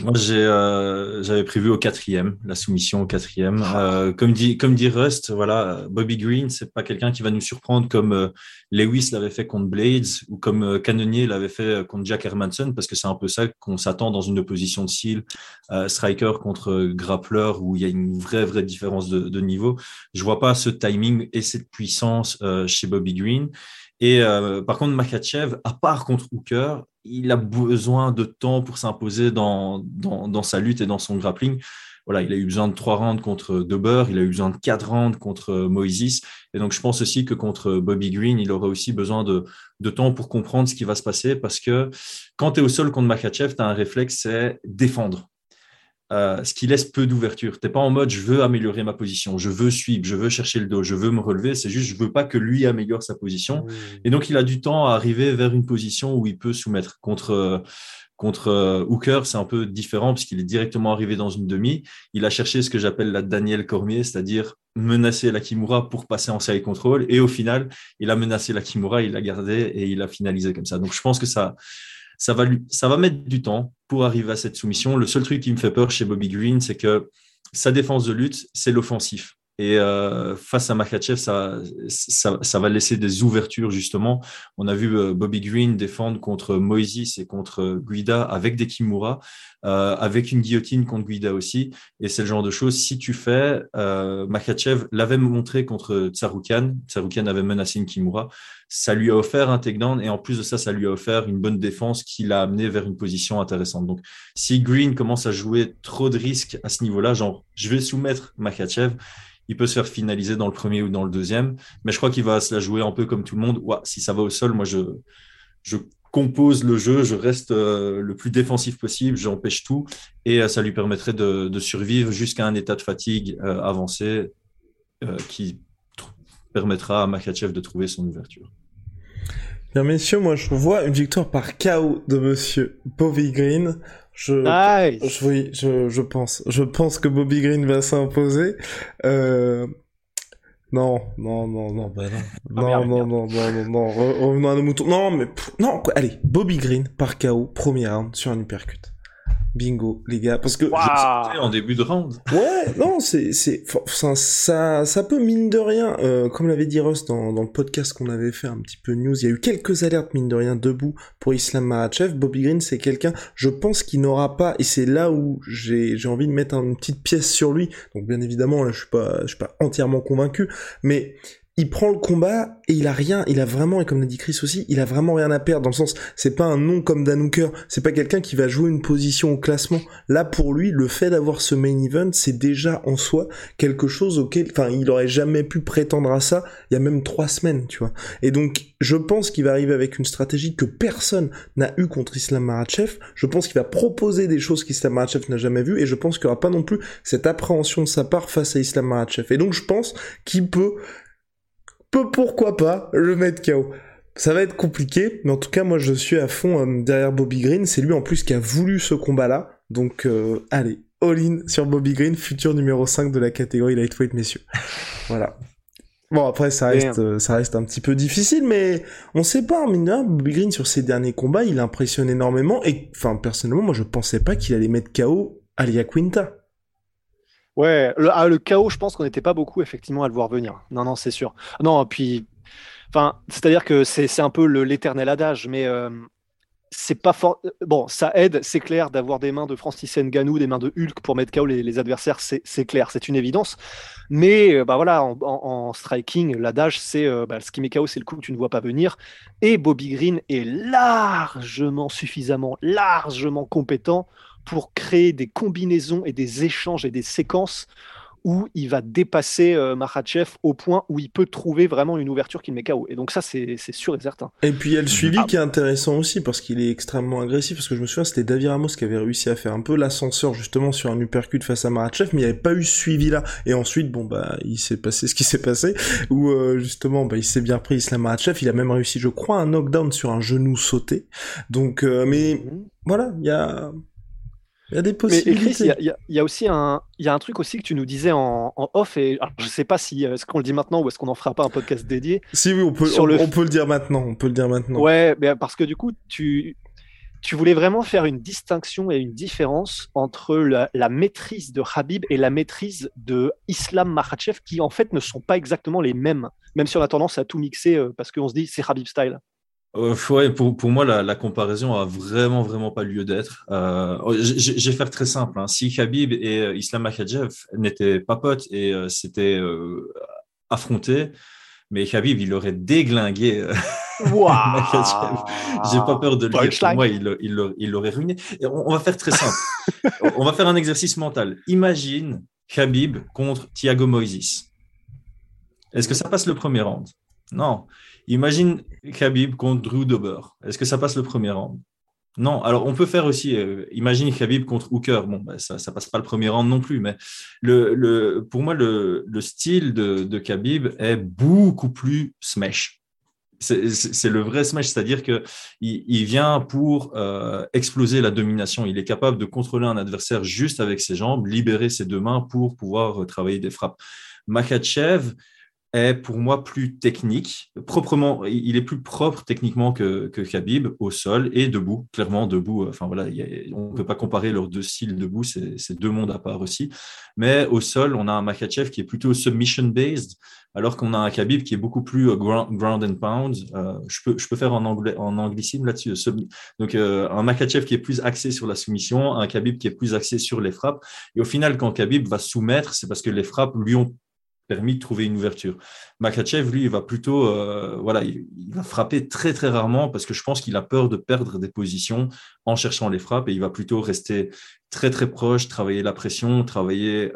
Moi, euh, j'avais prévu au quatrième, la soumission au quatrième. Euh, comme dit, comme dit Rust, voilà, Bobby Green, c'est pas quelqu'un qui va nous surprendre comme euh, Lewis l'avait fait contre Blades ou comme euh, Cannonier l'avait fait contre Jack Hermanson, parce que c'est un peu ça qu'on s'attend dans une opposition de style striker contre grappler où il y a une vraie, vraie différence de, de niveau. Je vois pas ce timing et cette puissance chez Bobby Green. Et euh, par contre, Makachev, à part contre Hooker, il a besoin de temps pour s'imposer dans, dans, sa lutte et dans son grappling. Voilà, il a eu besoin de trois rounds contre Deber, il a eu besoin de quatre rounds contre Moises. Et donc, je pense aussi que contre Bobby Green, il aura aussi besoin de, de temps pour comprendre ce qui va se passer parce que quand tu es au sol contre Makachev, tu as un réflexe, c'est défendre. Euh, ce qui laisse peu d'ouverture. Tu n'es pas en mode je veux améliorer ma position, je veux suivre, je veux chercher le dos, je veux me relever. C'est juste je veux pas que lui améliore sa position. Et donc il a du temps à arriver vers une position où il peut soumettre. Contre contre euh, Hooker, c'est un peu différent puisqu'il est directement arrivé dans une demi. Il a cherché ce que j'appelle la Daniel Cormier, c'est-à-dire menacer la Kimura pour passer en side control. Et au final, il a menacé la Kimura, il l'a gardé et il a finalisé comme ça. Donc je pense que ça ça va, mettre du temps pour arriver à cette soumission. Le seul truc qui me fait peur chez Bobby Green, c'est que sa défense de lutte, c'est l'offensif. Et euh, face à Makachev, ça, ça, ça, va laisser des ouvertures, justement. On a vu euh, Bobby Green défendre contre Moises et contre Guida avec des Kimura, euh, avec une guillotine contre Guida aussi. Et c'est le genre de choses, si tu fais, euh, Makachev l'avait montré contre Tsaroukan. Tsaroukan avait menacé une Kimura. Ça lui a offert un takedown et en plus de ça, ça lui a offert une bonne défense qui l'a amené vers une position intéressante. Donc, si Green commence à jouer trop de risques à ce niveau-là, genre, je vais soumettre Makachev, il peut se faire finaliser dans le premier ou dans le deuxième. Mais je crois qu'il va se la jouer un peu comme tout le monde. Si ça va au sol, moi, je, compose le jeu, je reste euh, le plus défensif possible, j'empêche tout. Et euh, ça lui permettrait de, survivre jusqu'à un état de fatigue euh, avancé qui permettra à Makachev de trouver son ouverture. Bien, messieurs, moi, je vois une victoire par KO de monsieur Bobby Green. Je, nice. je, oui, je, je pense. Je pense que Bobby Green va s'imposer. Euh... Non, non, non, non, bah non. Ah, non, non, non, non, non, non, revenons à nos moutons. Non, mais, pff, non, quoi, allez, Bobby Green par KO, premier round sur un uppercut. Bingo, les gars, parce que wow. en début de round. Ouais, non, c'est c'est ça, ça ça peut mine de rien, euh, comme l'avait dit Ross dans, dans le podcast qu'on avait fait un petit peu news, il y a eu quelques alertes mine de rien debout pour Islam Makhachev. Bobby Green, c'est quelqu'un, je pense qu'il n'aura pas, et c'est là où j'ai j'ai envie de mettre une petite pièce sur lui. Donc bien évidemment, là, je suis pas je suis pas entièrement convaincu, mais il prend le combat et il a rien, il a vraiment, et comme l'a dit Chris aussi, il a vraiment rien à perdre, dans le sens, c'est pas un nom comme Dan Hooker, c'est pas quelqu'un qui va jouer une position au classement. Là, pour lui, le fait d'avoir ce main event, c'est déjà en soi quelque chose auquel, enfin, il aurait jamais pu prétendre à ça il y a même trois semaines, tu vois. Et donc, je pense qu'il va arriver avec une stratégie que personne n'a eu contre Islam Makhachev. Je pense qu'il va proposer des choses qu'Islam Makhachev n'a jamais vues, et je pense qu'il n'y aura pas non plus cette appréhension de sa part face à Islam Makhachev. Et donc, je pense qu'il peut peut pourquoi pas le mettre KO. Ça va être compliqué, mais en tout cas, moi je suis à fond euh, derrière Bobby Green. C'est lui en plus qui a voulu ce combat-là. Donc, euh, allez, all-in sur Bobby Green, futur numéro 5 de la catégorie lightweight, messieurs. Voilà. Bon, après, ça reste, euh, ça reste un petit peu difficile, mais on sait pas, mine de rien, Bobby Green, sur ses derniers combats, il impressionne énormément. Et, enfin, personnellement, moi je pensais pas qu'il allait mettre KO Alia Quinta. Ouais, le, ah, le chaos, je pense qu'on n'était pas beaucoup effectivement à le voir venir. Non, non, c'est sûr. Non, puis, enfin, c'est-à-dire que c'est un peu l'éternel adage, mais euh, c'est pas fort. Bon, ça aide, c'est clair, d'avoir des mains de Francis Ngannou, des mains de Hulk pour mettre KO les, adversaires, c'est clair, c'est une évidence. Mais euh, bah voilà, en, en, en striking, l'adage, c'est euh, bah, ce qui met KO, c'est le coup que tu ne vois pas venir. Et Bobby Green est largement, suffisamment, largement compétent pour créer des combinaisons et des échanges et des séquences où il va dépasser euh, Makhachev au point où il peut trouver vraiment une ouverture qui le met KO. Et donc ça, c'est sûr et certain. Et puis il y a le suivi ah. qui est intéressant aussi, parce qu'il est extrêmement agressif, parce que je me souviens, c'était David Ramos qui avait réussi à faire un peu l'ascenseur justement sur un uppercut face à Makhachev, mais il n'y avait pas eu ce suivi là. Et ensuite, bon bah, il s'est passé ce qui s'est passé, où euh, justement, bah, il s'est bien pris Islam Makhachev, il a même réussi, je crois, un knockdown sur un genou sauté. Donc, euh, mais mm -hmm. voilà, il y a Il y a des possibilités. il y, a aussi un, il y a un truc aussi que tu nous disais en, off, et je sais pas si est-ce qu'on le dit maintenant ou est-ce qu'on en fera pas un podcast dédié. Si oui, on peut, on, on, peut le dire maintenant. On peut le dire maintenant. Ouais, parce que du coup, tu, tu voulais vraiment faire une distinction et une différence entre la, maîtrise de Habib et la maîtrise de Islam Makhachev, qui en fait ne sont pas exactement les mêmes, même si on a tendance à tout mixer euh, parce qu'on se dit c'est Habib style. Euh, pour, pour, moi, la, comparaison a vraiment, vraiment pas lieu d'être. Euh, je vais faire très simple. Hein. Si Habib et euh, Islam Makhachev n'étaient pas potes et s'étaient affrontés, mais Habib, il aurait déglingué Wow. J'ai pas peur de le dire. Pour moi, il l'aurait ruiné. on, va faire très simple. on va faire un exercice mental. Imagine Khabib contre Thiago Moises. Est-ce que ça passe le premier round? Non. Imagine Khabib contre Drew Dober. Est-ce que ça passe le premier round? Non, alors on peut faire aussi, euh, imagine Khabib contre Hooker, bon, bah, ça ne passe pas le premier round non plus, mais le, pour moi, le, style de, de Khabib est beaucoup plus smash c'est le vrai smash, c'est-à-dire que il, vient pour euh, exploser la domination. Il est capable de contrôler un adversaire juste avec ses jambes, libérer ses deux mains pour pouvoir travailler des frappes. Makachev est pour moi plus technique, proprement, il est plus propre techniquement que, que Khabib au sol et debout, clairement debout. Enfin voilà, on ne peut pas comparer leurs deux styles debout, c'est deux mondes à part aussi. Mais au sol, on a un Makachev qui est plutôt submission based, alors qu'on a un Khabib qui est beaucoup plus euh, ground, and pound. Euh, je, peux, je peux faire en, anglais, en anglicisme là-dessus. Donc, euh, un Makachev qui est plus axé sur la soumission, un Khabib qui est plus axé sur les frappes. Et au final, quand Khabib va soumettre, c'est parce que les frappes lui ont permis de trouver une ouverture. Makachev, lui, il va plutôt, voilà, il, va frapper très très rarement parce que je pense qu'il a peur de perdre des positions en cherchant les frappes et il va plutôt rester très très proche, travailler la pression, travailler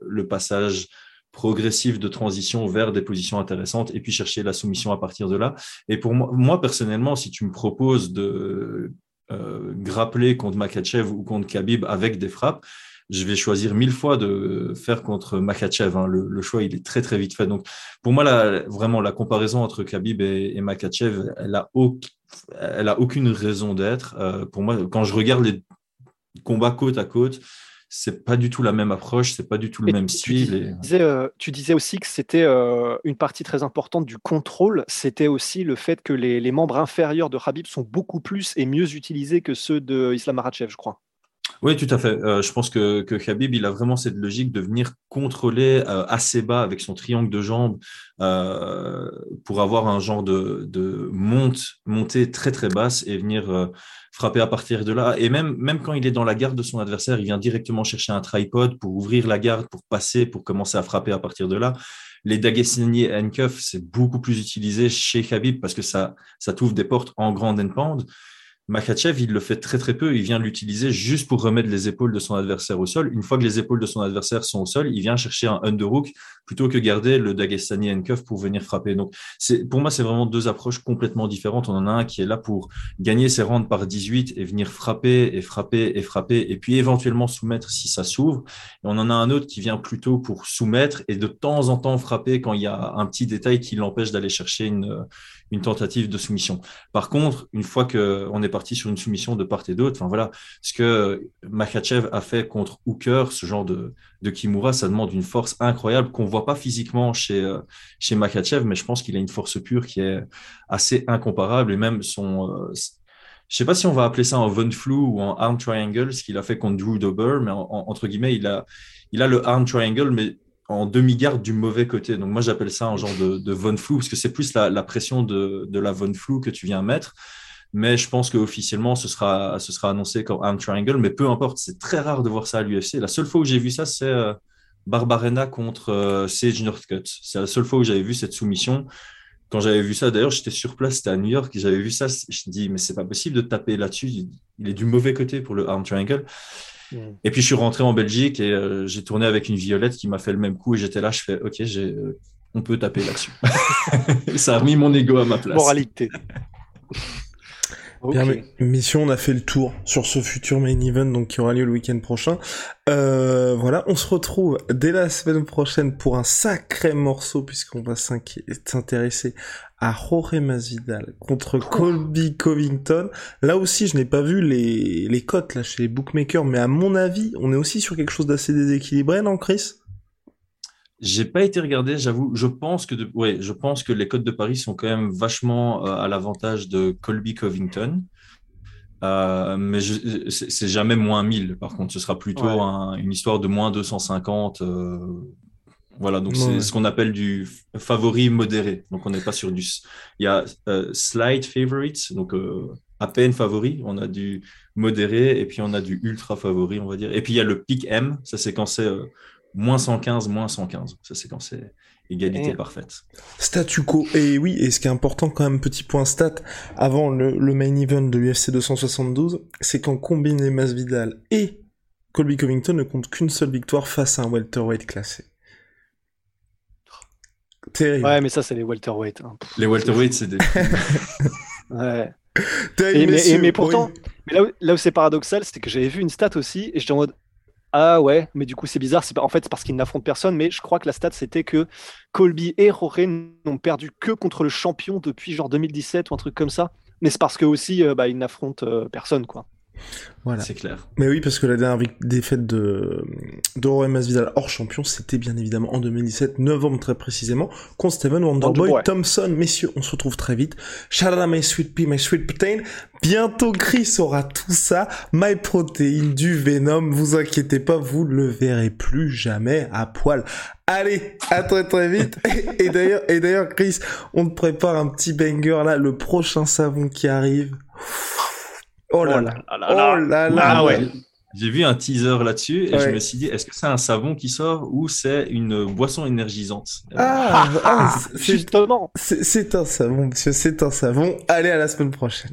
le passage progressif de transition vers des positions intéressantes et puis chercher la soumission à partir de là. Et pour moi, moi personnellement, si tu me proposes de euh, grappler contre Makachev ou contre Khabib avec des frappes, je vais choisir mille fois de faire contre Makachev. Hein. Le, choix, il est très, très vite fait. Donc, pour moi, la, vraiment, la comparaison entre Khabib et, Makachev, elle a, elle a aucune raison d'être. Euh, pour moi, quand je regarde les combats côte à côte, c'est pas du tout la même approche, c'est pas du tout le même style. Euh, tu, disais, aussi que c'était euh, une partie très importante du contrôle, c'était aussi le fait que les, membres inférieurs de Habib sont beaucoup plus et mieux utilisés que ceux de Islam Makhachev, je crois. Oui, tout à fait. Euh, je pense que, que Khabib, il a vraiment cette logique de venir contrôler assez bas avec son triangle de jambes pour avoir un genre de, de monte, montée très très basse et venir frapper à partir de là. Et même, même quand il est dans la garde de son adversaire, il vient directement chercher un tripod pour ouvrir la garde, pour passer, pour commencer à frapper à partir de là. Les Dagestani handcuffs, c'est beaucoup plus utilisé chez Khabib parce que ça, ça t'ouvre des portes en grande and Makachev, il le fait très très peu. Il vient l'utiliser juste pour remettre les épaules de son adversaire au sol. Une fois que les épaules de son adversaire sont au sol, il vient chercher un underhook plutôt que garder le Dagestani handcuff pour venir frapper. Donc, pour moi, c'est vraiment deux approches complètement différentes. On en a un qui est là pour gagner ses rounds par 18 et venir frapper et frapper et frapper et puis éventuellement soumettre si ça s'ouvre. Et on en a un autre qui vient plutôt pour soumettre et de temps en temps frapper quand il y a un petit détail qui l'empêche d'aller chercher une, une tentative de soumission. Par contre, une fois qu'on est parti sur une soumission de part et d'autre, enfin voilà, ce que Makachev a fait contre Hooker, ce genre de, de Kimura, ça demande une force incroyable qu'on voit pas physiquement chez, euh, chez Makachev, mais je pense qu'il a une force pure qui est assez incomparable et même son, euh, je sais pas si on va appeler ça un Von Flou ou un arm triangle, ce qu'il a fait contre Drew Dober, mais entre guillemets, il a, il a le arm triangle, mais en demi-garde du mauvais côté. Donc moi j'appelle ça un genre de, von flou parce que c'est plus la, pression de, la von flou que tu viens mettre. Mais je pense qu'officiellement ce sera, ce sera annoncé comme arm triangle. Mais peu importe, c'est très rare de voir ça à l'UFC. La seule fois où j'ai vu ça, c'est euh, Barbarena contre euh, Sage Northcutt. C'est la seule fois où j'avais vu cette soumission. Quand j'avais vu ça, d'ailleurs, j'étais sur place, c'était à New York, j'avais vu ça, je me dis, mais c'est pas possible de taper là-dessus. Il est du mauvais côté pour le arm triangle. Mm. Et puis je suis rentré en Belgique et euh, j'ai tourné avec une violette qui m'a fait le même coup et j'étais là, je fais ok, euh, on peut taper là-dessus. ça a remis mon ego à ma place. Moralité. Mission, on a fait le tour sur ce futur main event donc qui aura lieu le week-end prochain. Euh, voilà, on se retrouve dès la semaine prochaine pour un sacré morceau puisqu'on va s'intéresser à Jorge Masvidal contre Colby Covington. Là aussi, je n'ai pas vu les, les cotes là chez les bookmakers, mais à mon avis, on est aussi sur quelque chose d'assez déséquilibré, non, Chris? J'ai pas été regardé, j'avoue. Je pense que ouais, je pense que les codes de Paris sont quand même vachement euh, à l'avantage de Colby Covington. Euh, mais c'est jamais moins 1000. Par contre, ce sera plutôt une histoire de moins 250. Euh, voilà, donc c'est ce qu'on appelle du favori modéré. Donc on n'est pas sur du. Il y a slight favorites, donc à peine favori. On a du modéré et puis on a du ultra favori, on va dire. Et puis il y a le pic M. Ça c'est quand c'est moins 115, moins 115. Ça, c'est quand c'est égalité parfaite. Statu quo. Et oui, et ce qui est important quand même, petit point stat, avant le, main event de l'UFC 272, c'est qu'en combiné Masvidal et Colby Covington ne compte qu'une seule victoire face à un welterweight classé. Terrible. Ouais, mais ça, c'est les welterweight. Hein. Les welterweight, c'est des... ouais. Et, mais, pourtant, mais là où, là où c'est paradoxal, c'est que j'avais vu une stat aussi, et j'étais en mode, ah ouais, mais du coup c'est bizarre. C'est en fait c'est parce qu'ils n'affrontent personne, mais je crois que la stat c'était que Colby et Roré n'ont perdu que contre le champion depuis genre 2017 ou un truc comme ça. Mais c'est parce que aussi euh, bah, ils n'affrontent euh, personne quoi. Voilà. C'est clair. Mais oui, parce que la dernière défaite de, de Masvidal hors champion, c'était bien évidemment en 2017, novembre très précisément, contre Steven Wonderboy Thompson. Messieurs, on se retrouve très vite. Shout out my sweet pea, my sweet protein. Bientôt, Chris aura tout ça. My protein, du Venom. Vous inquiétez pas, vous le verrez plus jamais à poil. Allez, à très très vite. et d'ailleurs, et d'ailleurs, Chris, on te prépare un petit banger là, le prochain savon qui arrive. Oh là là, oh là là, ah ouais. J'ai vu un teaser là-dessus et je me suis dit, est-ce que c'est un savon qui sort ou c'est une boisson énergisante? Ah, ah justement. C'est un savon, monsieur, c'est un savon. Allez, à la semaine prochaine.